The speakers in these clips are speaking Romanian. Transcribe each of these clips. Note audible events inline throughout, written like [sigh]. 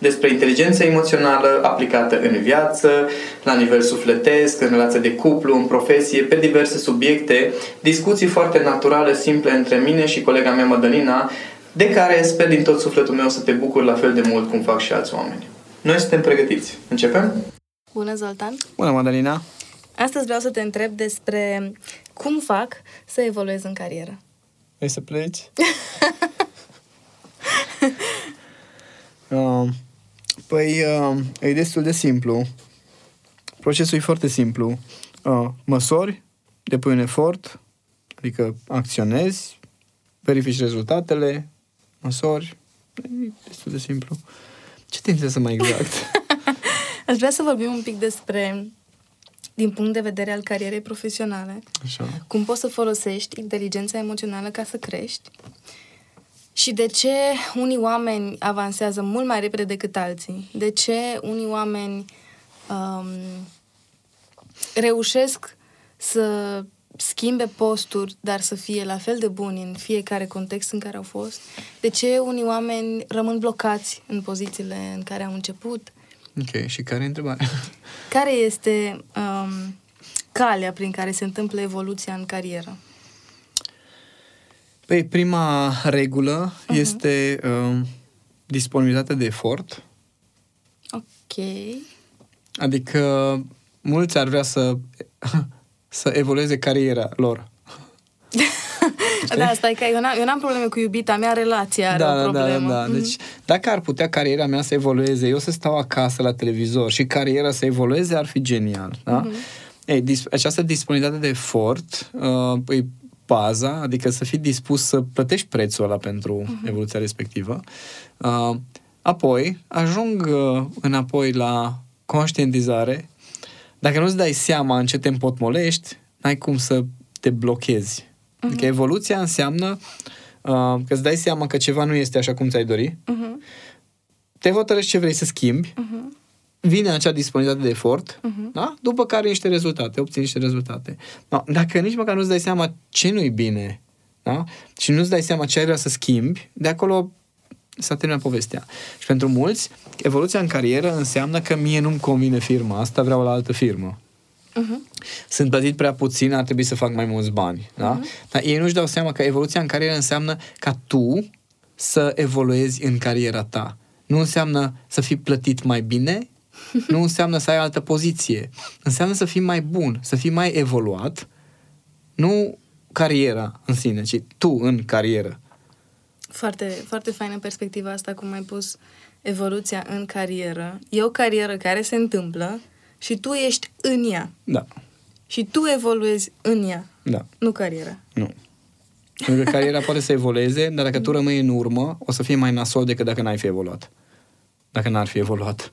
despre inteligența emoțională aplicată în viață, la nivel sufletesc, în relație de cuplu, în profesie, pe diverse subiecte, discuții foarte naturale, simple între mine și colega mea Madalina, de care sper din tot sufletul meu să te bucur la fel de mult cum fac și alți oameni. Noi suntem pregătiți. Începem? Bună, Zoltan! Bună, Madalina! Astăzi vreau să te întreb despre cum fac să evoluez în carieră. Vrei să pleci? uh, [laughs] Păi, uh, e destul de simplu. Procesul e foarte simplu. Uh, măsori, depui un efort, adică acționezi, verifici rezultatele, măsori, e destul de simplu. Ce te interesează mai exact? [laughs] Aș vrea să vorbim un pic despre din punct de vedere al carierei profesionale. Așa. Cum poți să folosești inteligența emoțională ca să crești și de ce unii oameni avansează mult mai repede decât alții? De ce unii oameni um, reușesc să schimbe posturi, dar să fie la fel de buni în fiecare context în care au fost? De ce unii oameni rămân blocați în pozițiile în care au început? Ok, și care e întrebarea? Care este um, calea prin care se întâmplă evoluția în carieră? Păi, prima regulă uh-huh. este uh, disponibilitatea de efort. Ok. Adică mulți ar vrea să, să evolueze cariera lor. [laughs] da, stai că eu n-am, eu n-am probleme cu iubita mea, relația are da, o problemă. Da, da, da. Deci, dacă ar putea cariera mea să evolueze, eu să stau acasă la televizor și cariera să evolueze, ar fi genial. Da? Uh-huh. Ei, dis- această disponibilitate de efort uh, îi baza, adică să fii dispus să plătești prețul ăla pentru uh-huh. evoluția respectivă. Uh, apoi, ajung uh, înapoi la conștientizare. Dacă nu-ți dai seama în ce te împotmolești, n-ai cum să te blochezi. Uh-huh. Adică evoluția înseamnă uh, că îți dai seama că ceva nu este așa cum ți-ai dori, uh-huh. te hotărăști ce vrei să schimbi, uh-huh vine acea disponibilitate de efort, uh-huh. da? după care niște rezultate, obții niște rezultate. Da? Dacă nici măcar nu-ți dai seama ce nu-i bine da? și nu-ți dai seama ce ai vrea să schimbi, de acolo s-a terminat povestea. Și pentru mulți, evoluția în carieră înseamnă că mie nu-mi convine firma asta, vreau la altă firmă. Uh-huh. Sunt plătit prea puțin, ar trebui să fac mai mulți bani. Da? Uh-huh. Dar ei nu-și dau seama că evoluția în carieră înseamnă ca tu să evoluezi în cariera ta. Nu înseamnă să fii plătit mai bine, nu înseamnă să ai altă poziție. Înseamnă să fii mai bun, să fii mai evoluat, nu cariera în sine, ci tu în carieră. Foarte, foarte faină perspectiva asta, cum ai pus evoluția în carieră. E o carieră care se întâmplă și tu ești în ea. Da. Și tu evoluezi în ea. Da. Nu cariera. Nu. Pentru că cariera poate să evolueze, dar dacă tu rămâi în urmă, o să fie mai nasol decât dacă n-ai fi evoluat. Dacă n-ar fi evoluat.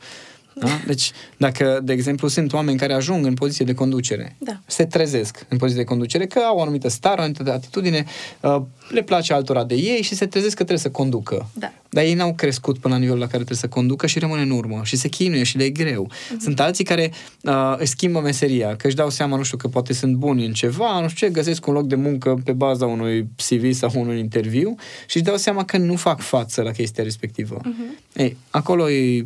Da? Deci, dacă, de exemplu, sunt oameni care ajung în poziție de conducere, da. se trezesc în poziție de conducere, că au o anumită stare, o anumită atitudine, uh, le place altora de ei și se trezesc că trebuie să conducă. Da. Dar ei n-au crescut până la nivelul la care trebuie să conducă și rămân în urmă și se chinuie și le e greu. Uh-huh. Sunt alții care uh, își schimbă meseria, că își dau seama, nu știu, că poate sunt buni în ceva, nu știu ce, găsesc un loc de muncă pe baza unui CV sau unui interviu și își dau seama că nu fac față la chestia respectivă. Uh-huh. Ei, acolo e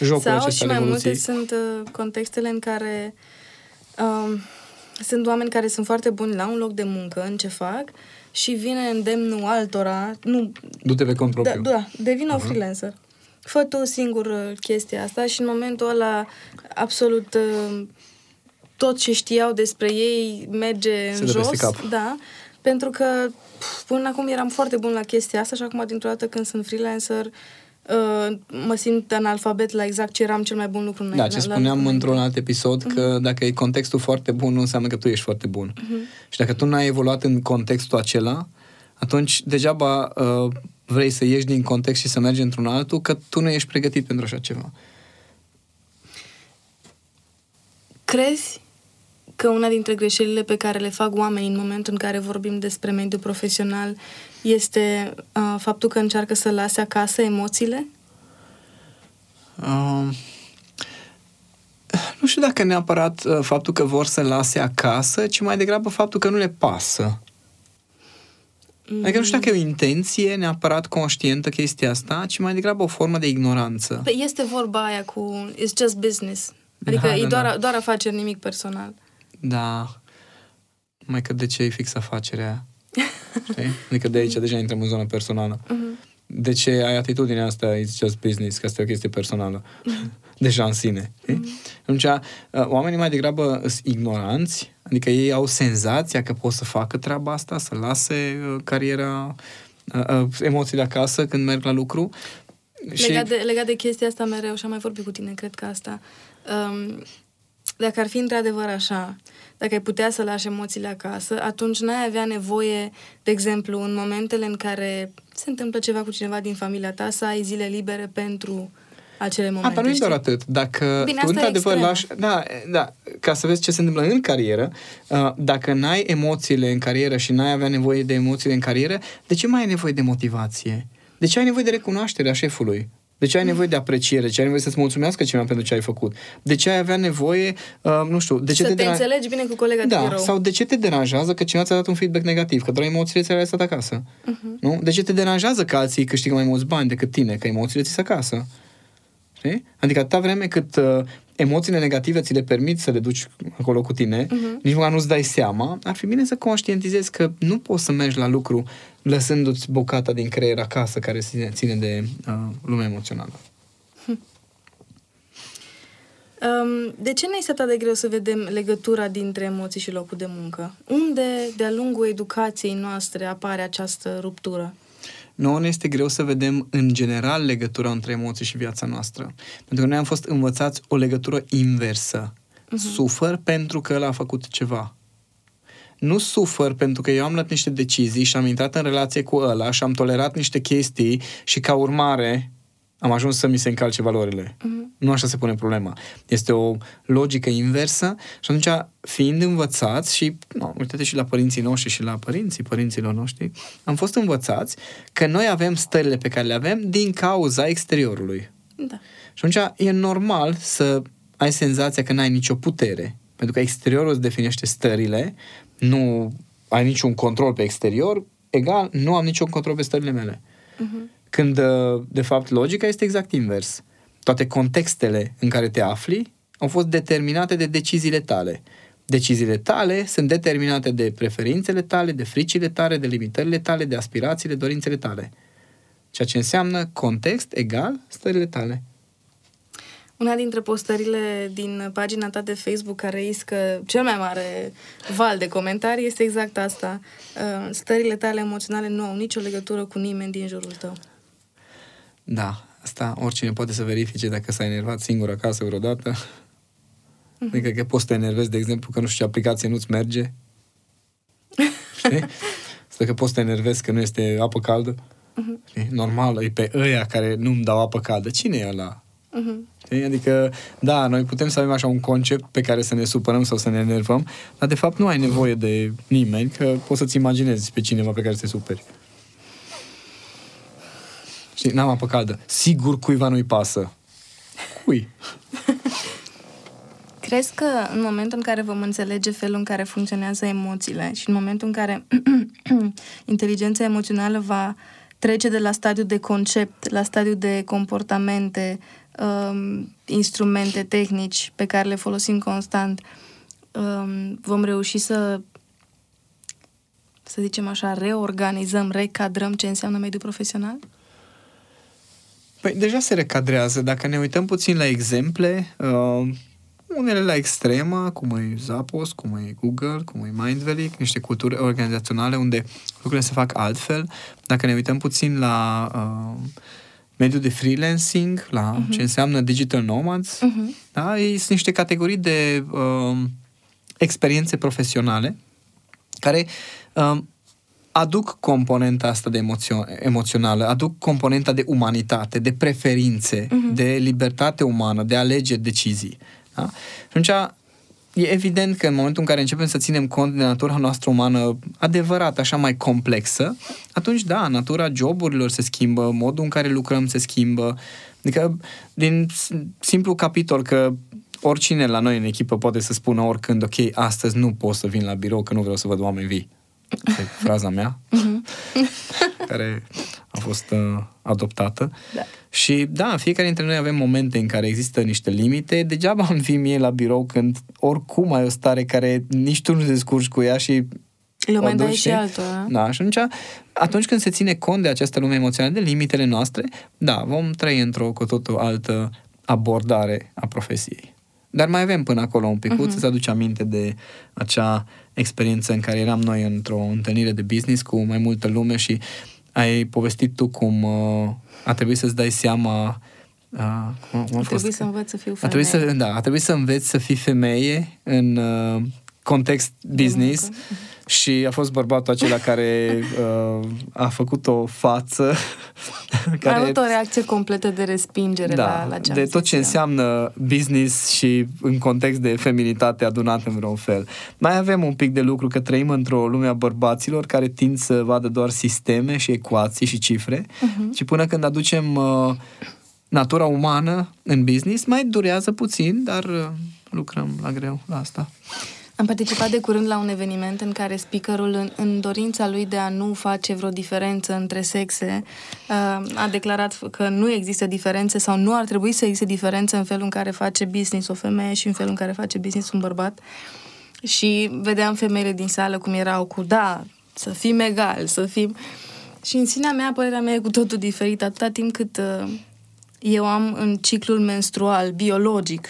jocul Sau și mai multe sunt uh, contextele în care uh, sunt oameni care sunt foarte buni la un loc de muncă, în ce fac, și vine îndemnul altora, nu... Du-te pe cont propriu. Da, da devin uh-huh. o freelancer. Fă tu singur uh, chestia asta și în momentul ăla absolut uh, tot ce știau despre ei merge Se în dă jos. peste cap. Da, pentru că pf, până acum eram foarte bun la chestia asta și acum dintr-o dată când sunt freelancer uh, mă simt analfabet la exact ce eram cel mai bun lucru Da, înainte- ce la spuneam lucru într-un înainte. alt episod, că dacă e contextul foarte bun, nu înseamnă că tu ești foarte bun. Mhm. Și dacă tu n-ai evoluat în contextul acela, atunci degeaba uh, vrei să ieși din context și să mergi într-un altul, că tu nu ești pregătit pentru așa ceva. Crezi că una dintre greșelile pe care le fac oamenii în momentul în care vorbim despre mediul profesional este uh, faptul că încearcă să lase acasă emoțiile? Uh, nu știu dacă neapărat uh, faptul că vor să lase acasă, ci mai degrabă faptul că nu le pasă. Adică nu știu dacă e o intenție neapărat conștientă chestia asta, ci mai degrabă o formă de ignoranță. Păi Este vorba aia cu it's just business. Adică Da, e da, doar, da. doar afaceri, nimic personal. Da. Mai că de ce e fix afacerea Știi? Adică de aici deja intrăm în zona personală. Mhm. De ce ai atitudinea asta, it's just business, că asta e o chestie personală. Deja în sine. știi? Atunci, uh, oamenii mai degrabă sunt ignoranți, adică ei au senzația că pot să facă treaba asta, să lase uh, cariera, uh, uh, emoțiile acasă când merg la lucru. Legat, de, legat de chestia asta mereu și am mai vorbit cu tine, cred că asta. Um, dacă ar fi într-adevăr așa, dacă ai putea să lași emoțiile acasă, atunci n-ai avea nevoie, de exemplu, în momentele în care se întâmplă ceva cu cineva din familia ta, să ai zile libere pentru acele momente. A, dar nu e doar știi? atât. Dacă Bine, tu asta e într-adevăr extremă. lași... Da, da, ca să vezi ce se întâmplă în carieră, uh, dacă n-ai emoțiile în carieră și n-ai avea nevoie de emoțiile în carieră, de ce mai ai nevoie de motivație? De ce ai nevoie de recunoaștere a șefului? De ce ai nevoie de apreciere? De ce ai nevoie să-ți mulțumească cineva pentru ce ai făcut? De ce ai avea nevoie, uh, nu știu, de ce să te, te, deran- înțelegi bine cu colega de da, birou. sau de ce te deranjează că cineva ți-a dat un feedback negativ, că doar emoțiile ți le-ai lăsat acasă? Mhm. Nu? De ce te deranjează că alții câștigă mai mulți bani decât tine, că emoțiile ți se acasă? Știi? Adică atâta vreme cât uh, emoțiile negative ți le permit să le duci acolo cu tine, Mhm. nici măcar nu-ți dai seama, ar fi bine să conștientizezi că nu poți să mergi la lucru lăsându-ți bucata din creier acasă care ține, ține de uh, lumea emoțională. Um, de ce ne este atât de greu să vedem legătura dintre emoții și locul de muncă? Unde, de-a lungul educației noastre, apare această ruptură? Nouă ne este greu să vedem în general legătura între emoții și viața noastră. Pentru că noi am fost învățați o legătură inversă. Sufăr pentru că el a făcut ceva. Nu sufăr pentru că eu am luat niște decizii și am intrat în relație cu ăla și am tolerat niște chestii și ca urmare am ajuns să mi se încalce valorile. Nu așa se pune problema. Este o logică inversă și atunci, fiind învățați și, no, uite și la părinții noștri și la părinții părinților noștri, am fost învățați că noi avem stările pe care le avem din cauza exteriorului. Da. Și atunci e normal să ai senzația că n-ai nicio putere. Pentru că exteriorul îți definește stările, nu ai niciun control pe exterior, egal, nu am niciun control pe stările mele. Mhm. Când, uh, de fapt, logica este exact invers. Toate contextele în care te afli au fost determinate de deciziile tale. Deciziile tale sunt determinate de preferințele tale, de fricile tale, de limitările tale, de aspirațiile, dorințele tale. Ceea ce înseamnă context egal stările tale. Una dintre postările din pagina ta de Facebook care iscă cel mai mare val de comentarii este exact asta. Uh, Stările tale emoționale nu au nicio legătură cu nimeni din jurul tău. Da, asta oricine poate să verifice dacă s-a enervat singur acasă vreodată. Adică că poți să te enervezi, de exemplu, că nu știu ce aplicație nu-ți merge. Știi? [laughs] Sau că poți să te enervezi că nu este apă caldă. Știi? Normal, e pe ăia care nu-mi dau apă caldă. Cine e ăla? Mhm. Știi? Adică, da, noi putem să avem așa un concept pe care să ne supărăm sau să ne enervăm, dar de fapt nu ai nevoie de nimeni, că poți să-ți imaginezi pe cineva pe care să te superi. Știi, n-am apă caldă. Sigur cuiva nu-i pasă. Cui? [laughs] Crezi că în momentul în care vom înțelege felul în care funcționează emoțiile și în momentul în care [clears throat] inteligența emoțională va trece de la stadiul de concept la stadiul de comportamente, um, instrumente, tehnici pe care le folosim constant, um, vom reuși să să zicem așa, reorganizăm, recadrăm ce înseamnă mediul profesional? Păi deja se recadrează. Dacă ne uităm puțin la exemple, uh, unele la extremă, cum e Zappos, cum e Google, cum e Mindvalley, niște culturi organizaționale unde lucrurile se fac altfel. Dacă ne uităm puțin la uh, mediul de freelancing, la uh-huh. ce înseamnă digital nomads, uh-huh. da? Ei sunt niște categorii de uh, experiențe profesionale care uh, aduc componenta asta de emoțio- emoțională, aduc componenta de umanitate, de preferințe, uh-huh. de libertate umană, de alegeri, decizii. Da? Și atunci e evident că în momentul în care începem să ținem cont de natura noastră umană adevărat, așa mai complexă, atunci da, natura joburilor se schimbă, modul în care lucrăm se schimbă. Adică, din simplu capitol că oricine la noi în echipă poate să spună oricând, ok, astăzi nu pot să vin la birou că nu vreau să văd oameni vii. Asta e fraza mea, mhm. [laughs] care a fost uh, adoptată. Da. Și da, fiecare dintre noi avem momente în care există niște limite. Degeaba îmi vii mie la birou când oricum ai o stare care nici tu nu te descurci cu ea și Lumea dai și altă. Da, și atunci, atunci când se ține cont de această lume emoțională, de limitele noastre, da, vom trăi într-o cu totul altă abordare a profesiei. Dar mai avem până acolo un pic, uh-huh. să-ți aduci aminte de acea experiență în care eram noi într-o întâlnire de business cu mai multă lume și ai povestit tu cum uh, a trebuit să-ți dai seama uh, cum, cum a, a trebuit să învăț să fiu femeie. A trebuit să, da, a trebuit să înveți să fii femeie în uh, context business și a fost bărbatul acela care [laughs] uh, a făcut o față [laughs] care... A avut o reacție completă de respingere da, la, la ce de tot ce înseamnă business și în context de feminitate adunat în vreun fel. Mai avem un pic de lucru că trăim într-o lume a bărbaților care tind să vadă doar sisteme și ecuații și cifre uh-huh. și până când aducem uh, natura umană în business, mai durează puțin, dar uh, lucrăm la greu la asta. Am participat de curând la un eveniment în care speakerul, în, în dorința lui de a nu face vreo diferență între sexe, uh, a declarat că nu există diferențe sau nu ar trebui să existe diferențe în felul în care face business o femeie și în felul în care face business un bărbat. Și vedeam femeile din sală cum erau cu, da, să fim egal, să fim... Și în sinea mea, părerea mea e cu totul diferită, atâta timp cât uh, eu am în ciclul menstrual, biologic,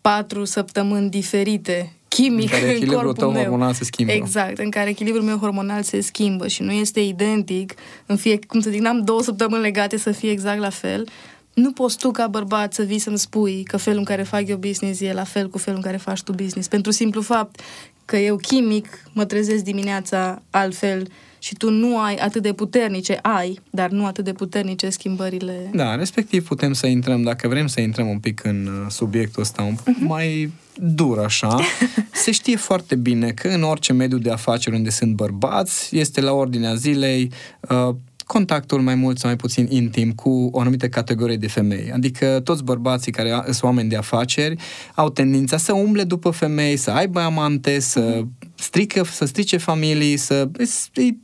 patru săptămâni diferite chimic în, care în corpul tău meu. hormonal se schimbă. Exact, în care echilibrul meu hormonal se schimbă și nu este identic, în fie, cum să zic, n-am două săptămâni legate să fie exact la fel. Nu poți tu ca bărbat să vii să-mi spui că felul în care fac eu business e la fel cu felul în care faci tu business. Pentru simplu fapt că eu chimic mă trezesc dimineața altfel și tu nu ai atât de puternice, ai, dar nu atât de puternice schimbările. Da, respectiv putem să intrăm, dacă vrem să intrăm un pic în uh, subiectul ăsta un uh-huh. mai dur așa, [laughs] se știe foarte bine că în orice mediu de afaceri unde sunt bărbați, este la ordinea zilei uh, contactul mai mult sau mai puțin intim cu o anumită categorie de femei. Adică toți bărbații care sunt oameni de afaceri au tendința să umble după femei, să aibă amante, să mhm. strică, să strice familii, să îi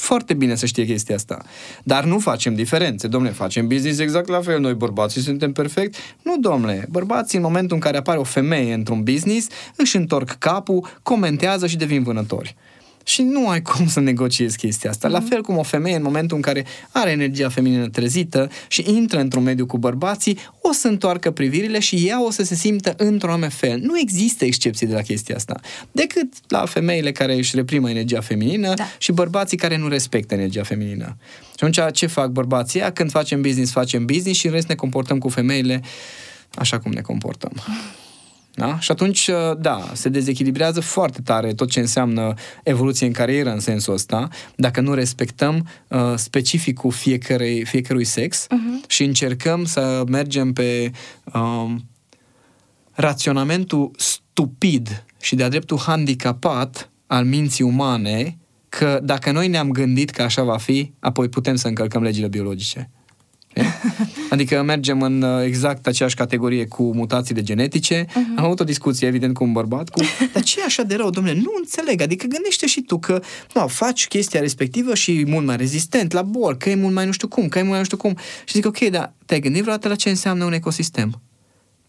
foarte bine să știe chestia asta. Dar nu facem diferențe. Domnule, facem business exact la fel. Noi bărbații suntem perfect. Nu, domnule. Bărbații, în momentul în care apare o femeie într-un business, își întorc capul, comentează și devin vânători. Și nu ai cum să negociezi chestia asta. Mm-hmm. La mhm. fel cum o femeie în momentul în care are energia feminină trezită și intră într-un mediu cu bărbații, o să întoarcă privirile și ea o să se simtă într-un anume fel. Nu există excepții de la chestia asta. Decât la femeile care își reprimă energia feminină da. și bărbații care nu respectă energia feminină. Și atunci ce fac bărbații? Când facem business, facem business și în rest ne comportăm cu femeile așa cum ne comportăm. Da? Și atunci, uh, da, se dezechilibrează foarte tare tot ce înseamnă evoluție în carieră în sensul ăsta, dacă nu respectăm uh, specificul fiecărui, fiecărui sex uh-huh. și încercăm să mergem pe uh, raționamentul stupid și de-a dreptul handicapat al minții umane că dacă noi ne-am gândit că așa va fi, apoi putem să încălcăm legile biologice. [laughs] Adică mergem în uh, exact aceeași categorie cu mutațiile genetice. Uh-huh. Am avut o discuție, evident, cu un bărbat, cu, [laughs] dar ce e așa de rău, domnule? Nu înțeleg. Adică gândește și tu că nu, faci chestia respectivă și e mult mai rezistent la bol, că e mult mai nu știu cum, că e mult mai nu știu cum. Și zic, ok, dar te-ai gândit vreodată la ce înseamnă un ecosistem?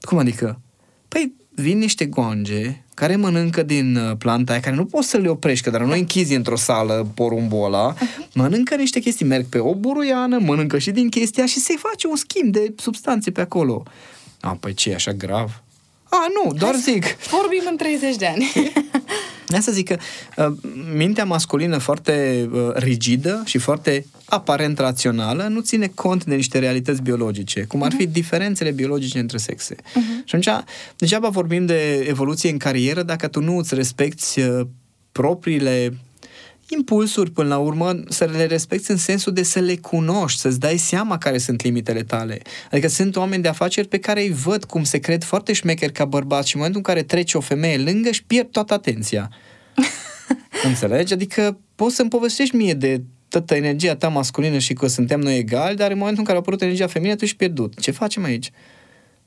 Cum adică? Păi vin niște goange care mănâncă din uh, planta aia, care nu poți să le oprești, că dar nu închizi într-o sală porumbul ăla, uh-huh. mănâncă niște chestii, merg pe o buruiană, mănâncă și din chestia și se face un schimb de substanțe pe acolo. A, păi ce, e așa grav? A, nu, doar Hai zic. Vorbim în 30 de ani. [laughs] Asta zic că uh, mintea masculină foarte uh, rigidă și foarte aparent rațională nu ține cont de niște realități biologice, cum ar fi uh-huh. diferențele biologice între sexe. Uh-huh. Și atunci, degeaba vorbim de evoluție în carieră dacă tu nu îți respecti uh, propriile impulsuri până la urmă, să le respecti în sensul de să le cunoști, să-ți dai seama care sunt limitele tale. Adică sunt oameni de afaceri pe care îi văd cum se cred foarte șmecheri ca bărbați și în momentul în care trece o femeie lângă își pierd toată atenția. [laughs] Înțelegi? Adică poți să-mi povestești mie de toată energia ta masculină și că suntem noi egali, dar în momentul în care a apărut energia feminină, tu ești pierdut. Ce facem aici?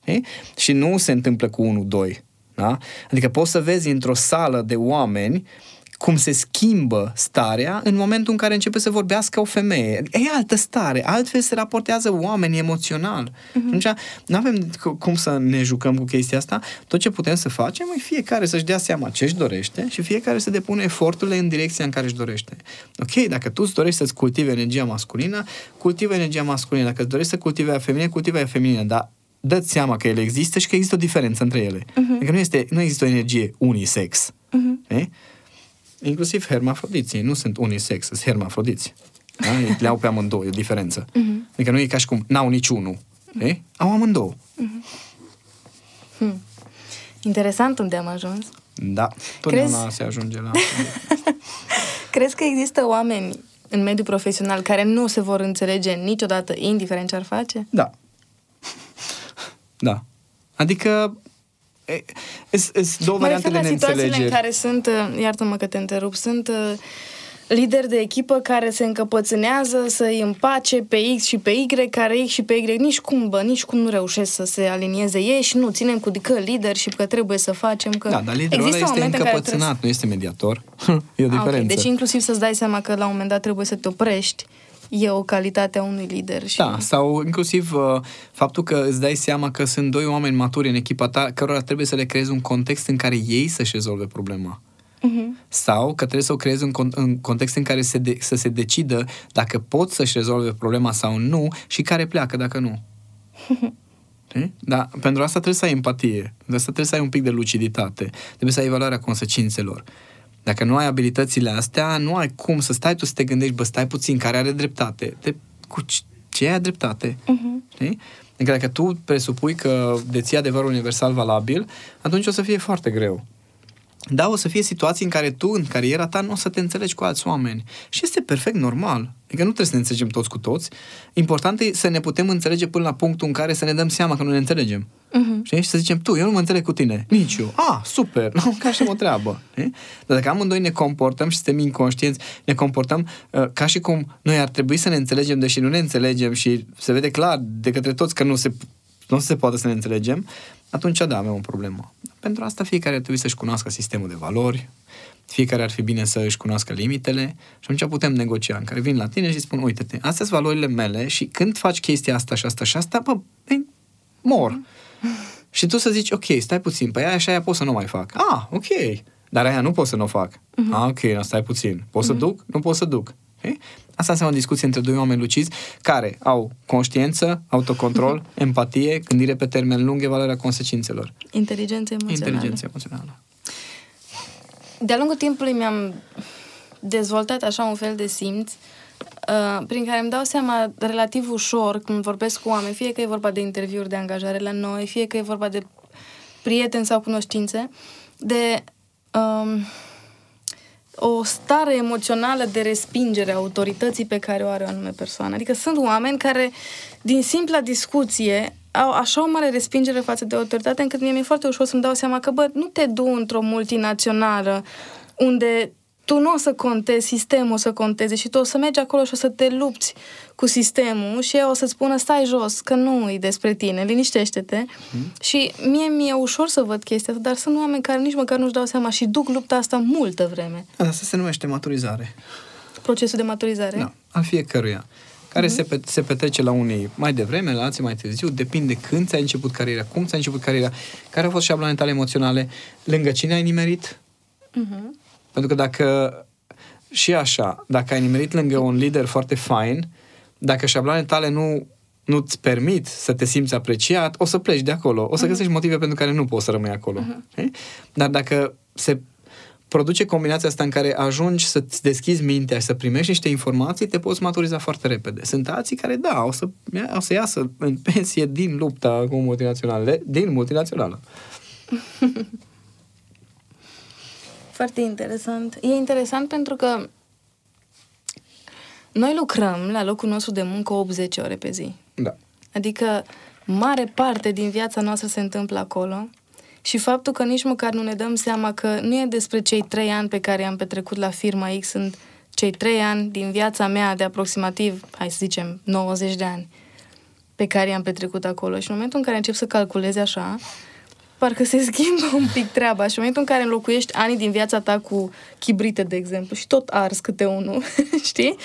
E? Și nu se întâmplă cu 1-2. Da? Adică poți să vezi într-o sală de oameni cum se schimbă starea în momentul în care începe să vorbească o femeie. E altă stare, altfel se raportează oamenii emoțional. Uh-huh. Atunci, nu avem cum să ne jucăm cu chestia asta. Tot ce putem să facem e fiecare să-și dea seama ce își dorește și fiecare să depune eforturile în direcția în care își dorește. Ok, dacă tu îți dorești să-ți cultivi energia masculină, cultivă energia masculină. Dacă îți dorești să cultivi aia feminină, cultivă aia feminină. Dar dă-ți seama că ele există și că există o diferență între ele. Uh-huh. Adică nu, este, nu există o energie unisex. Uh-huh. Eh? Inclusiv hermafrodiții, nu sunt unisex, sunt hermafrodiți. Da? Le au pe amândouă, e o diferență. Uh-huh. Adică nu e ca și cum n-au niciunul. Uh-huh. Au amândouă. Uh-huh. Hmm. Interesant unde am ajuns. Da, până Crezi... se ajunge la... [laughs] Crezi că există oameni în mediul profesional care nu se vor înțelege niciodată, indiferent ce ar face? Da. Da. Adică sunt două mă variante de neînțelegeri. în care sunt, uh, iartă-mă că te întrerup, sunt uh, lideri de echipă care se încăpățânează să îi împace pe X și pe Y, care X și pe Y nici cum, bă, nici cum nu reușesc să se alinieze ei și nu ținem cu că lider și că trebuie să facem că... Da, dar liderul ăla este încăpățânat, trebuie... nu este mediator. [laughs] e o diferență. Okay, deci inclusiv să-ți dai seama că la un moment dat trebuie să te oprești e o calitate a unui lider. Și... Da, sau inclusiv uh, faptul că îți dai seama că sunt doi oameni maturi în echipa ta, cărora trebuie să le creezi un context în care ei să-și rezolve problema. Uh-huh. Sau că trebuie să o creezi în, con- în context în care se de- să se decidă dacă pot să-și rezolve problema sau nu și care pleacă dacă nu. [laughs] Da, pentru asta trebuie să ai empatie, pentru asta trebuie să ai un pic de luciditate, trebuie să ai evaluarea consecințelor. Dacă nu ai abilitățile astea, nu ai cum să stai tu să te gândești, bă, stai puțin, care are dreptate? De, cu ce ai dreptate? Uh-huh. Știi? Adică dacă tu presupui că deții adevărul universal valabil, atunci o să fie foarte greu. Da, o să fie situații în care tu, în cariera ta, nu o să te înțelegi cu alți oameni. Și este perfect normal. Adică nu trebuie să ne înțelegem toți cu toți. Important e să ne putem înțelege până la punctul în care să ne dăm seama că nu ne înțelegem. Uh-huh. Știi? Și să zicem, tu, eu nu mă înțeleg cu tine. Nici eu. Ah, super. Nu, [laughs] ca și o treabă. Știi? Dar dacă amândoi ne comportăm și suntem inconștienți, ne comportăm uh, ca și cum noi ar trebui să ne înțelegem, deși nu ne înțelegem și se vede clar de către toți că nu se, nu se poate să ne înțelegem, atunci da, avem o problemă. Pentru asta fiecare ar trebui să-și cunoască sistemul de valori, fiecare ar fi bine să își cunoască limitele și atunci putem negocia, în care vin la tine și spun, uite-te, astea sunt valorile mele și când faci chestia asta și asta și asta, bă, ei, mor. [laughs] și tu să zici, ok, stai puțin, pe aia și aia pot să nu mai fac. Ah, ok, dar aia nu pot să nu fac. Uh-huh. Ah, ok, stai puțin. Pot uh-huh. să mhm. duc? Nu pot să duc. Okay? Asta înseamnă o discuție între doi oameni lucizi care au conștiință, autocontrol, [laughs] empatie, gândire pe termen lung, evaluarea consecințelor. Inteligență emoțională. Inteligență emoțională. De-a lungul timpului mi-am dezvoltat așa un fel de simț uh, prin care îmi dau seama relativ ușor când vorbesc cu oameni, fie că e vorba de interviuri de angajare la noi, fie că e vorba de prieteni sau cunoștințe, de um, o stare emoțională de respingere a autorității pe care o are o anume persoană. Adică sunt oameni care, din simpla discuție, au așa o mare respingere față de autoritate, încât mie mi-e foarte ușor să-mi dau seama că, bă, nu te du într-o multinațională unde tu nu o să contezi, sistemul o să conteze și tu o să mergi acolo și o să te lupți cu sistemul și eu o să spună stai jos, că nu e despre tine, liniștește-te. Mm. Și mie mi-e ușor să văd chestia asta, dar sunt oameni care nici măcar nu-și dau seama și duc lupta asta multă vreme. Asta se numește maturizare. Procesul de maturizare? Da, al fiecăruia care uh-huh. se, pe, se petrece la unii mai devreme, la alții mai târziu, depinde când ți-ai început cariera, cum ți-ai început cariera, care au fost șabloane tale emoționale, lângă cine ai nimerit, uh-huh. Pentru că dacă și așa, dacă ai nimerit lângă un lider foarte fain, dacă șabloanele tale nu nu-ți permit să te simți apreciat, o să pleci de acolo. O să uh-huh. găsești motive pentru care nu poți să rămâi acolo. Uh-huh. Dar dacă se produce combinația asta în care ajungi să-ți deschizi mintea și să primești niște informații, te poți maturiza foarte repede. Sunt alții care, da, o să, o să iasă în [laughs] pensie din lupta cu multinaționale, din multinațională. [laughs] Foarte interesant. E interesant pentru că noi lucrăm la locul nostru de muncă 80 ore pe zi. Da. Adică mare parte din viața noastră se întâmplă acolo și faptul că nici măcar nu ne dăm seama că nu e despre cei trei ani pe care i-am petrecut la firma X, sunt cei trei ani din viața mea de aproximativ, hai să zicem, 90 de ani pe care i-am petrecut acolo. Și în momentul în care încep să calculezi așa, parcă se [laughs] schimbă un pic treaba. Și în momentul în care înlocuiești ani din viața ta cu chibrite, de exemplu, și tot ars câte unul, [laughs] știi?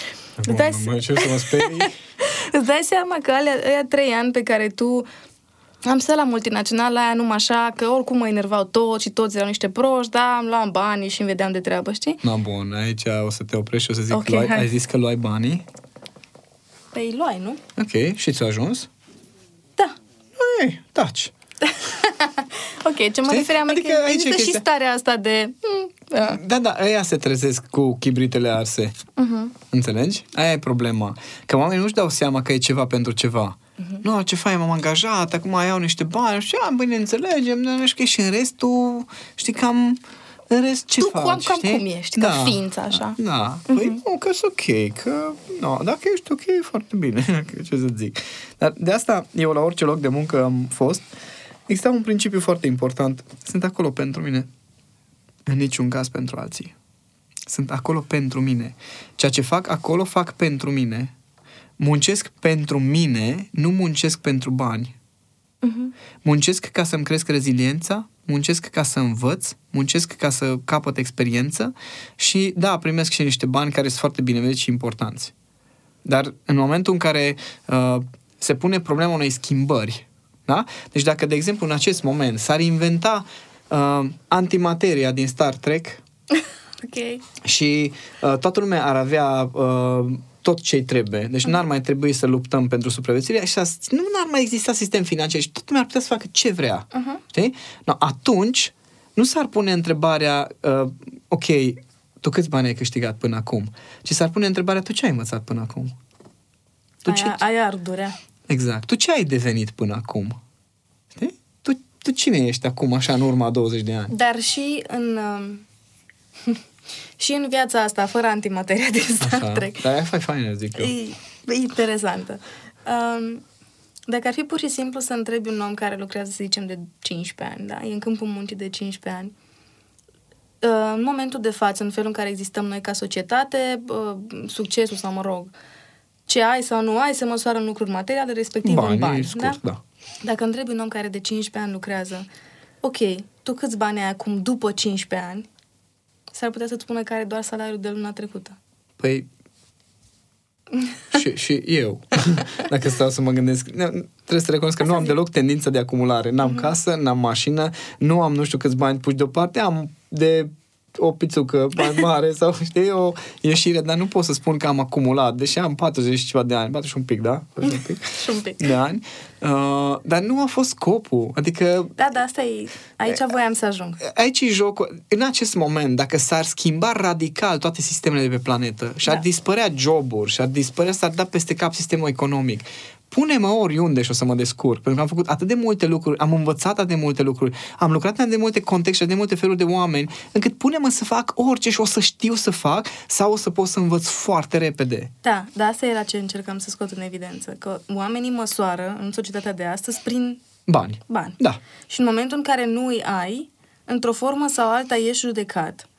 Bun, dai mă, ce să mă sperii? [laughs] Îți dai seama că alea, alea trei ani pe care tu am stat la multinațional aia numai așa, că oricum mă enervau toți și toți erau niște proști, da, am luat banii și îmi vedeam de treabă, știi? Na, bun, aici o să te oprești și o să zic, okay, luai, ai zis că luai banii? Păi luai, nu? Ok, și ți-a ajuns? Da. Ei, taci. [laughs] ok, ce mă refeream adică că există chestia... și starea asta de... Mm, da. da, da, aia se trezesc cu chibritele arse. Uh-huh. Înțelegi? Aia e problema. Că oamenii nu-și dau seama că e ceva pentru ceva. Uh-huh. Nu, ce fain, m-am angajat, acum iau niște bani și am, bine, înțelegem, nu știu, și în restul, știi, cam în rest ce tu faci, cam, cam cum ești, da. ca ființă, așa. Da, uh-huh. păi nu, că sunt ok, că, no, dacă ești ok, e foarte bine, [laughs] ce să zic. Dar de asta, eu la orice loc de muncă am fost, exista un principiu foarte important. Sunt acolo pentru mine, în niciun caz pentru alții. Sunt acolo pentru mine. Ceea ce fac acolo, fac pentru mine muncesc pentru mine, nu muncesc pentru bani. Uh-huh. Muncesc ca să-mi cresc reziliența, muncesc ca să învăț, muncesc ca să capăt experiență și, da, primesc și niște bani care sunt foarte bineveniți și importanți. Dar în momentul în care uh, se pune problema unei schimbări, da? Deci dacă, de exemplu, în acest moment s-ar inventa uh, antimateria din Star Trek [laughs] okay. și uh, toată lumea ar avea uh, tot ce trebuie. Deci n-ar mai trebui să luptăm pentru supraviețuire și nu ar mai exista sistem financiar și totul lumea ar putea să facă ce vrea. Uh-huh. Știi? No, atunci nu s-ar pune întrebarea, uh, ok, tu câți bani ai câștigat până acum? Ci s-ar pune întrebarea, tu ce ai învățat până acum? Tu aia, ce... aia ar durea. Exact. Tu ce ai devenit până acum? Știi? Tu, tu cine ești acum, așa, în urma 20 de ani? Dar și în... Uh [laughs] și în viața asta, fără antimateria din Star Așa. Trek. Dar e faină, zic eu. E, e interesantă. Um, dacă ar fi pur și simplu să întrebi un om care lucrează, să zicem, de 15 ani, da? e în câmpul muncii de 15 ani, uh, în momentul de față, în felul în care existăm noi ca societate, uh, succesul sau, mă rog, ce ai sau nu ai se măsoară în lucruri materiale, respectiv bani, în bani. Scurt, da? da? Dacă întrebi un om care de 15 ani lucrează, ok, tu câți bani ai acum după 15 ani, s-ar putea să-ți spună care doar salariul de luna trecută. Păi, și, și eu, [laughs] dacă stau să mă gândesc, trebuie să recunosc că Asta nu am zic. deloc tendință de acumulare. N-am mm-hmm. casă, n-am mașină, nu am nu știu câți bani puși deoparte, am de o pizzucă mai mare sau, știi, o ieșire, dar nu pot să spun că am acumulat, deși am 40 și ceva de ani, 40 un pic, da? un pic. și un pic. De ani. Uh, dar nu a fost scopul. Adică... Da, da, asta e... Aici voiam să ajung. Aici e jocul. În acest moment, dacă s-ar schimba radical toate sistemele de pe planetă și ar da. dispărea joburi și ar dispărea, s-ar da peste cap sistemul economic, pune-mă oriunde și o să mă descurc. Pentru că am făcut atât de multe lucruri, am învățat atât de multe lucruri, am lucrat în atât de multe contexte, de multe feluri de oameni, încât pune-mă să fac orice și o să știu să fac sau o să pot să învăț foarte repede. Da, da, asta era ce încercam să scot în evidență, că oamenii măsoară în societatea de astăzi prin bani. Bani. Da. Și în momentul în care nu îi ai, într-o formă sau alta ești judecat.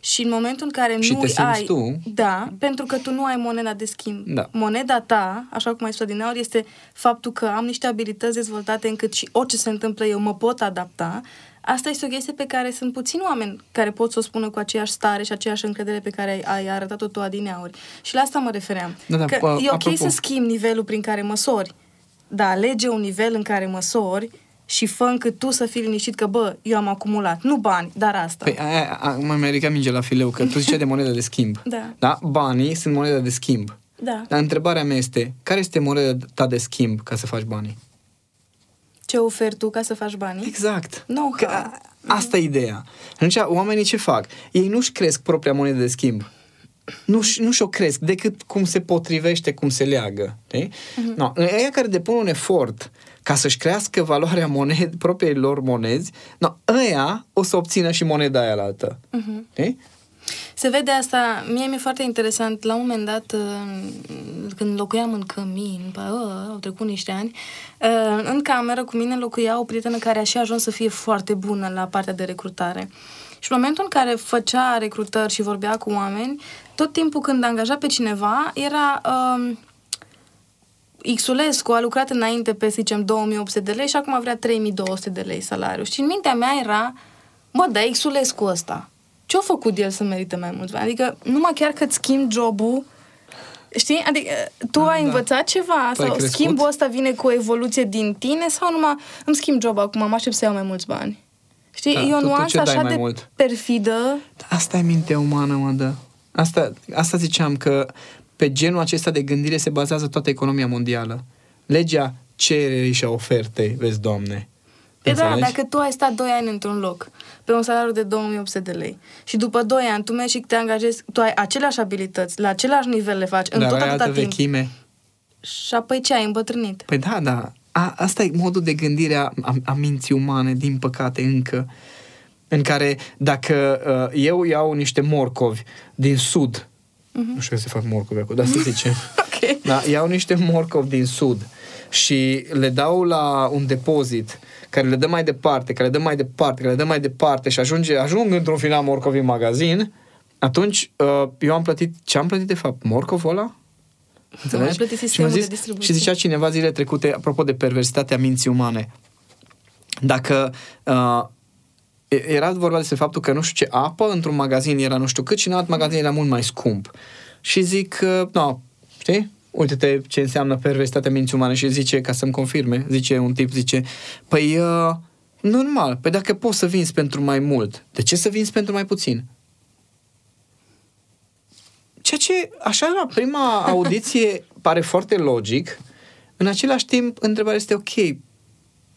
Și în momentul în care și nu te ai... tu. Da, pentru că tu nu ai moneda de schimb. Da. Moneda ta, așa cum ai spus din aur, este faptul că am niște abilități dezvoltate încât și orice se întâmplă eu mă pot adapta. Asta este o chestie pe care sunt puțini oameni care pot să o spună cu aceeași stare și aceeași încredere pe care ai, ai arătat-o tu adineauri. Și la asta mă refeream. Da, da, că uh, e ok apropo. să schimbi nivelul prin care măsori, dar alege un nivel în care măsori și fă încât tu să fii liniștit că, bă, eu am acumulat, nu bani, dar asta. Păi aia, a, mă mi-a minge la fileu, că tu ziceai de monedă de schimb. [laughs] Da. da. Banii sunt moneda de schimb. Da. Dar întrebarea mea este, care este moneda ta de schimb ca să faci banii? Ce oferi tu ca să faci banii? Exact. Know-how. Că a- asta e ideea. Atunci, oamenii ce fac? Ei nu-și cresc propria monedă de schimb. Nu-și, nu-și o cresc decât cum se potrivește, cum se leagă. Știi? Uh-huh. No, ăia care depun un efort ca să-și crească valoarea moned, propriei lor monezi, no, ăia o să obțină și moneda aia la altă. Uh-huh. Știi? Se vede asta, mie mi-e foarte interesant, la un moment dat, uh, când locuiam în Cămin, bă, uh, au trecut niște ani, uh, în cameră cu mine locuia o prietenă care a și ajuns să fie foarte bună la partea de recrutare. Și în momentul în care făcea recrutări și vorbea cu oameni, tot timpul când angaja pe cineva, era... Um, Xulescu a lucrat înainte pe, să zicem, 2800 de lei și acum vrea 3200 de lei salariu. Și în mintea mea era, bă, da, Xulescu ăsta. Ce-a făcut el să merite mai mulți bani? Adică numai chiar că-ți schimbi jobul, știi? Adică tu ai Da. învățat ceva Tu ai sau crescut? schimbul ăsta vine cu o evoluție din tine sau numai îmi schimb job acum, mă aștept să iau mai mulți bani? Știi? Da, e o tu- tu nuanță ce dai așa mai de mult? perfidă. Asta e mintea umană, mă, da. Asta, asta ziceam, că pe genul acesta de gândire se bazează toată economia mondială. Legea cererii și a ofertei, vezi, Doamne. Pe da, Înțelegi? dacă tu ai stat 2 ani într-un loc pe un salariu de 2800 de lei și după 2 ani tu mergi și te angajezi, tu ai aceleași abilități, la același nivel le faci, în Dar tot ai atâta altă timp. vechime. Și apoi ce ai îmbătrânit? Păi da, da. A, asta e modul de gândire a, a, a minții umane, din păcate, încă. În care dacă uh, eu iau niște morcovi din sud, nu știu că se fac morcovi acolo, dar să zicem. [laughs] Ok. Da, iau niște morcovi din sud și le dau la un depozit care le dă mai departe, care le dă mai departe, care le dă mai departe și ajunge, ajung într-un final morcovi în magazin, atunci uh, eu am plătit, ce am plătit de fapt? Morcovul ăla? ai plătit și, sistemul mi-a de zis, distribuție. și zicea cineva zile trecute, apropo de perversitatea minții umane, dacă uh, e- era vorba despre faptul că nu știu ce apă într-un magazin era nu știu cât și în alt magazin era mult mai scump. Și zic că, no, știi? Uite-te ce înseamnă perversitatea minții umane și zice, ca să-mi confirme, zice un tip, zice, păi, uh, normal, păi dacă poți să vinzi pentru mai mult, de ce să vinzi pentru mai puțin? Ceea ce, așa, la prima audiție [laughs] pare foarte logic, în același timp, întrebarea este, ok,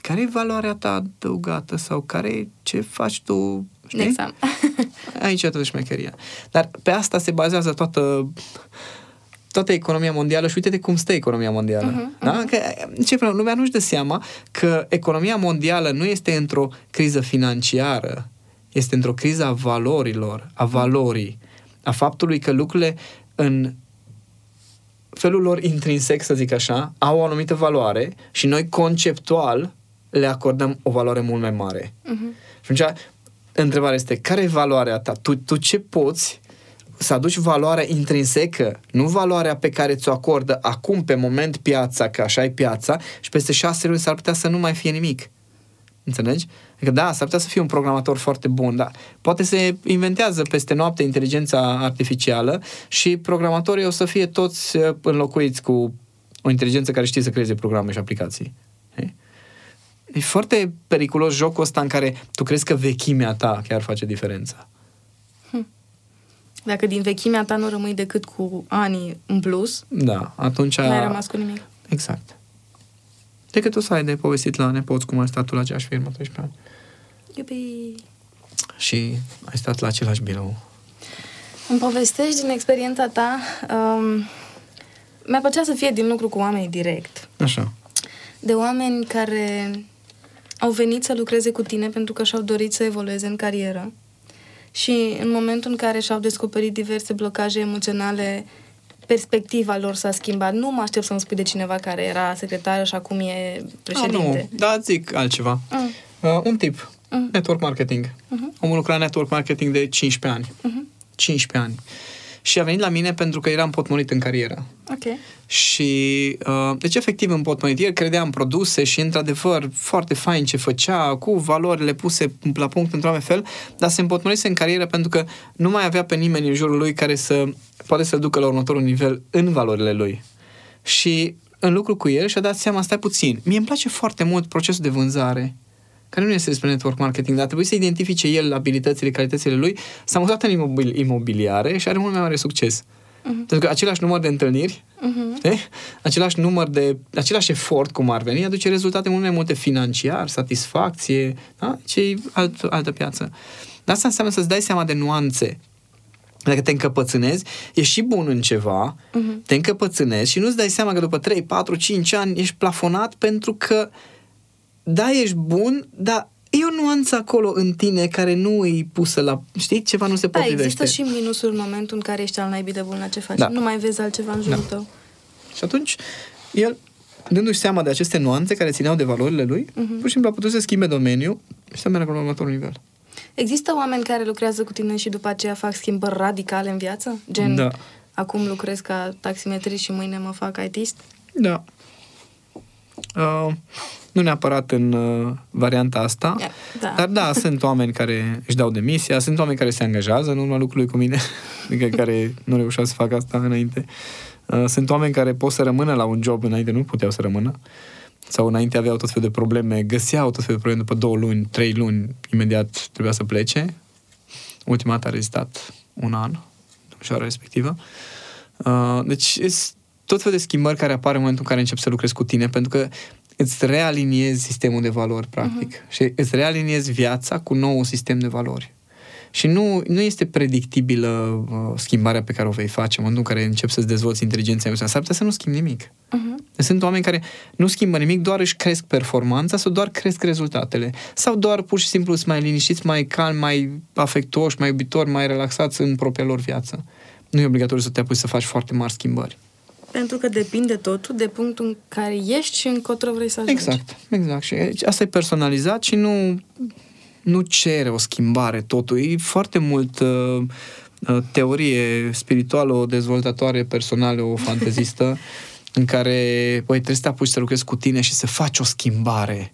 care e valoarea ta adăugată sau care ce faci tu? Știi? Exact. [laughs] Aici e toată șmecheria. Dar pe asta se bazează toată toată economia mondială și uite-te cum stă economia mondială. Mhm, Da? Că, ce vreau, lumea nu-și dă seama că economia mondială nu este într-o criză financiară, este într-o criză a valorilor, a valorii, a faptului că lucrurile în felul lor intrinsec, să zic așa, au o anumită valoare și noi conceptual le acordăm o valoare mult mai mare. Mhm. Și atunci, întrebarea este, care e valoarea ta? Tu, tu ce poți să aduci valoarea intrinsecă, nu valoarea pe care ți-o acordă acum, pe moment, piața, că așa e piața, și peste șase luni s-ar putea să nu mai fie nimic. Înțelegi? Adică da, s-ar putea să fie un programator foarte bun, dar poate se inventează peste noapte inteligența artificială și programatorii o să fie toți uh, înlocuiți cu o inteligență care știe să creeze programe și aplicații. Știi? E foarte periculos jocul ăsta în care tu crezi că vechimea ta chiar face diferența. Dacă din vechimea ta nu rămâi decât cu ani în plus, Da, atunci... n-ai rămas cu nimic. Exact. Decât tu să ai de povestit la nepoți cum ai stat tu la aceeași firmă 13 ani. Iubi! Și ai stat la același birou. Îmi povestești din experiența ta. Um, mi-ar plăcea să fie din lucru cu oameni direct. Așa. De oameni care au venit să lucreze cu tine pentru că și-au dorit să evolueze în carieră. Și în momentul în care și-au descoperit diverse blocaje emoționale, perspectiva lor s-a schimbat. Nu mă aștept să-mi spui de cineva care era secretară și acum e președinte. Ah, nu, da, zic altceva. Mm. Uh, un tip. Mm. Network marketing. Mhm. Omul lucra în network marketing de 15 ani. Mhm. 15 ani. Și a venit la mine pentru că eram potmolit în carieră. Ok. Și, uh, deci, efectiv, în potmolit. El credea în produse și, într-adevăr, foarte fain ce făcea, cu valorile puse la punct într-un anumit fel, dar se împotmolise în carieră pentru că nu mai avea pe nimeni în jurul lui care să poate să ducă la următorul nivel în valorile lui. Și în lucru cu el și-a dat seama, stai puțin, mie îmi place foarte mult procesul de vânzare, care nu este despre network marketing, dar trebuie să identifice el abilitățile, calitățile lui, s-a mutat în imobil- imobiliare și are mult mai mare succes. Pentru că același număr de întâlniri, Mhm. eh? același număr de, același efort, cum ar veni, aduce rezultate mult mai multe financiar, satisfacție, da? ce alt, altă piață. Dar asta înseamnă să-ți dai seama de nuanțe. Dacă te încăpățânezi, ești și bun în ceva, Mhm. te încăpățânezi și nu-ți dai seama că după 3, 4, 5 ani ești plafonat pentru că, da, ești bun, dar e o nuanță acolo în tine care nu e pusă la... Știi? Ceva nu se Da, potrivește. există și minusul în momentul în care ești al naibii de bun la ce faci. Da. Nu mai vezi altceva în jurul tău. Și atunci, el, dându-și seama de aceste nuanțe care țineau de valorile lui, Mhm. pur și simplu a putut să schimbe domeniul și să meargă la următorul nivel. Există oameni care lucrează cu tine și după aceea fac schimbări radicale în viață? Gen, Da. acum lucrez ca taximetrist și mâine mă fac ITist? Da. Uh, nu neapărat în uh, varianta asta, Da. dar da, [laughs] sunt oameni care își dau demisia, sunt oameni care se angajează în urma lucrului cu mine, [laughs] adică care nu reușeau să facă asta înainte. Uh, sunt oameni care pot să rămână la un job, înainte nu puteau să rămână. Sau înainte aveau tot felul de probleme, găseau tot felul de probleme după două luni, trei luni, imediat trebuia să plece. Ultima dată a rezistat un an, domnișoara respectivă. Uh, deci sunt tot felul de schimbări care apar în momentul în care începi să lucrezi cu tine, pentru că îți realiniezi sistemul de valori, practic. Uh-huh. Și îți realiniezi viața cu nou sistem de valori. Și nu, nu este predictibilă uh, schimbarea pe care o vei face în momentul în care începi să-ți dezvolți inteligența emoțională. S-ar putea să nu schimbi nimic. Uh-huh. Sunt oameni care nu schimbă nimic, doar își cresc performanța sau doar cresc rezultatele. Sau doar pur și simplu sunt mai liniștiți, mai calmi, mai afectuoși, mai iubitori, mai relaxați în propria lor viață. Nu e obligatoriu să te apuci să faci foarte mari schimbări. Pentru că depinde totul de punctul în care ești și încotro vrei să ajungi. Exact, exact. Și aici- asta e personalizat și nu, nu cere o schimbare totul. E foarte mult uh, uh, teorie spirituală, o dezvoltatoare personală, o fantezistă, [laughs] în care băi, trebuie să te apuci să lucrezi cu tine și să faci o schimbare.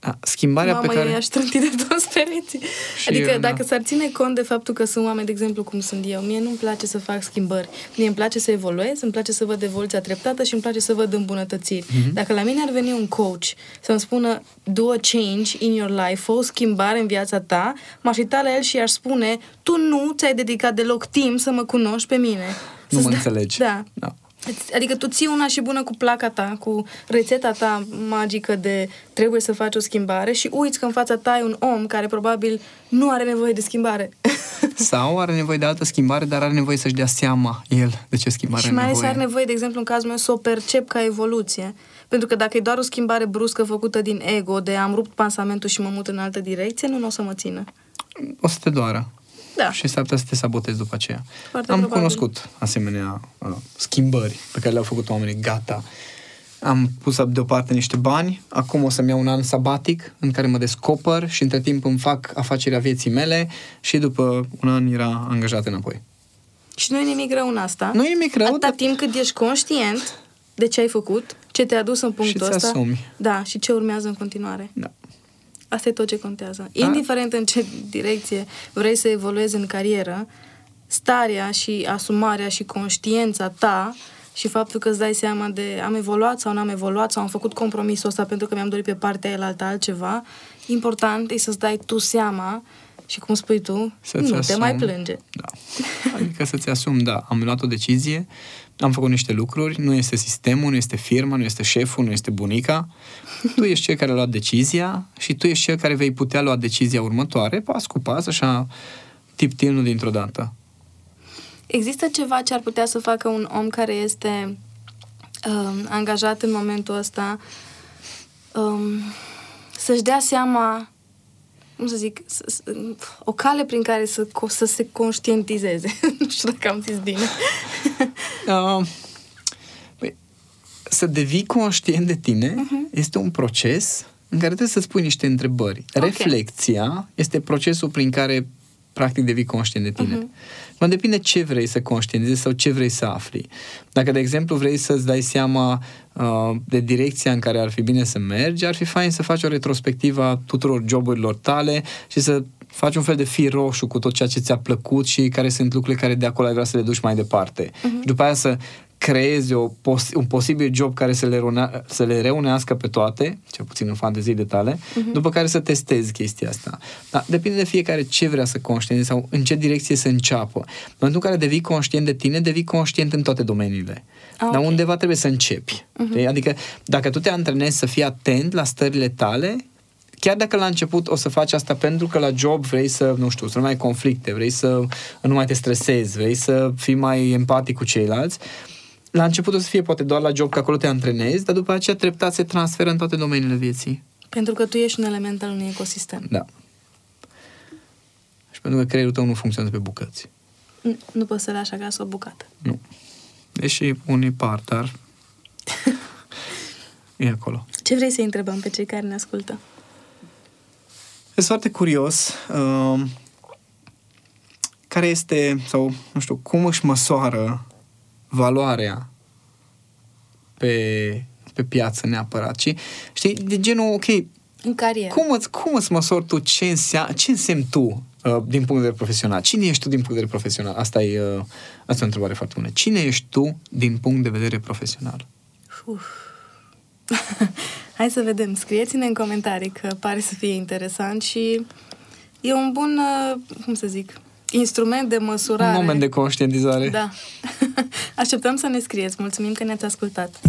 Da, schimbarea Mamă, pe care... eu i-aș trânti de toți pereții. [laughs] Și adică eu, da. dacă s-ar ține cont de faptul că sunt oameni, de exemplu, cum sunt eu, mie nu-mi place să fac schimbări. Mie îmi place să evoluez, îmi place să văd evoluția treptată și îmi place să văd îmbunătățiri. Mhm. Dacă la mine ar veni un coach să-mi spună do a change in your life, fă o schimbare în viața ta, m-aș uita la el și i-aș spune tu nu ți-ai dedicat deloc timp să mă cunoști pe mine. Nu Să-ți mă da- înțelegi. Da. da. Îți- Adică tu ții una și bună cu placa ta, cu rețeta ta magică de trebuie să faci o schimbare și uiți că în fața ta e un om care probabil nu are nevoie de schimbare. [laughs] Sau are nevoie de altă schimbare, dar are nevoie să-și dea seama el de ce schimbare și are mai ales nevoie. are nevoie, de exemplu, în cazul meu, să o percep ca evoluție. Pentru că dacă e doar o schimbare bruscă făcută din ego, de am rupt pansamentul și mă mut în altă direcție, nu, nu o să mă țină. O să te doară. Da. Și s-ar putea să te sabotezi după aceea. Foarte Am probabil. cunoscut asemenea uh, schimbări pe care le-au făcut oamenii. Gata. Am pus deoparte niște bani, acum o să-mi iau un an sabatic în care mă descoper și între timp îmi fac afacerea vieții mele și după un an era angajat înapoi. Și nu e nimic rău în asta. Nu e nimic rău, Atâta dar timp cât ești conștient de ce ai făcut, ce te-a dus în punctul ți ăsta. asumi. Da, și ce urmează în continuare. da. Asta e tot ce contează. Indiferent în ce direcție vrei să evoluezi în carieră, starea și asumarea și conștiența ta și faptul că îți dai seama de am evoluat sau n-am evoluat sau am făcut compromisul ăsta pentru că mi-am dorit pe partea aia altă altceva, important e să-ți dai tu seama și cum spui tu, Să-ți nu te asumi. mai plânge. Da. Adică să-ți asumi, da, am luat o decizie, am făcut niște lucruri, nu este sistemul, nu este firma, nu este șeful, nu este bunica. Tu ești cel care a luat decizia și tu ești cel care vei putea lua decizia următoare, pas cu pas, așa, tip nu dintr-o dată. Există ceva ce ar putea să facă un om care este um, angajat în momentul ăsta um, să-și dea seama, cum să zic, să, să, o cale prin care să, co- să se conștientizeze. [laughs] nu știu dacă am zis bine. Uh, păi, să devii conștient de tine Mhm. este un proces în care trebuie să-ți pui niște întrebări. Ok. Reflecția este procesul prin care practic devii conștient de tine. Mhm. Mă depinde ce vrei să conștientizezi sau ce vrei să afli. Dacă, de exemplu, vrei să-ți dai seama uh, de direcția în care ar fi bine să mergi, ar fi fain să faci o retrospectivă a tuturor joburilor tale și să faci un fel de fir roșu cu tot ceea ce ți-a plăcut și care sunt lucrurile care de acolo ai vrea să le duci mai departe. Mhm. Și după aia să creezi o pos- un posibil job care să le, reune- să le reunească pe toate, cel puțin în fanteziile tale, uh-huh. după care să testezi chestia asta. Dar depinde de fiecare ce vrea să conștiente sau în ce direcție să înceapă. În momentul în care devii conștient de tine, devii conștient în toate domeniile. Ah, Dar okay. undeva trebuie să începi. Uh-huh. Adică dacă tu te antrenezi să fii atent la stările tale, chiar dacă la început o să faci asta pentru că la job vrei să, nu știu, să nu mai ai conflicte, vrei să nu mai te stresezi, vrei să fii mai empatic cu ceilalți, la început o să fie poate doar la job, că acolo te antrenezi, dar după aceea treptat se transferă în toate domeniile vieții. Pentru că tu ești un element al unui ecosistem. Da. Și pentru că creierul tău nu funcționează pe bucăți. Nu, nu poți să lași acasă o bucată. Nu. Deși unii par, dar [laughs] e acolo. Ce vrei să întrebăm pe cei care ne ascultă? Sunt foarte curios uh, care este, sau nu știu, cum își măsoară valoarea pe, pe piață neapărat. Și, știi, de genul, ok, în carieră. Cum îți, cum îți măsori tu ce, însea, ce însemni tu uh, din punct de vedere profesional? Cine ești tu din punct de vedere profesional? Asta e, uh, asta e o întrebare foarte bună. Cine ești tu din punct de vedere profesional? Uf. [laughs] Hai să vedem. Scrieți-ne în comentarii că pare să fie interesant și e un bun, uh, cum să zic, instrument de măsurare. Un moment de conștientizare. Da. [laughs] Așteptăm să ne scrieți. Mulțumim că ne-ați ascultat.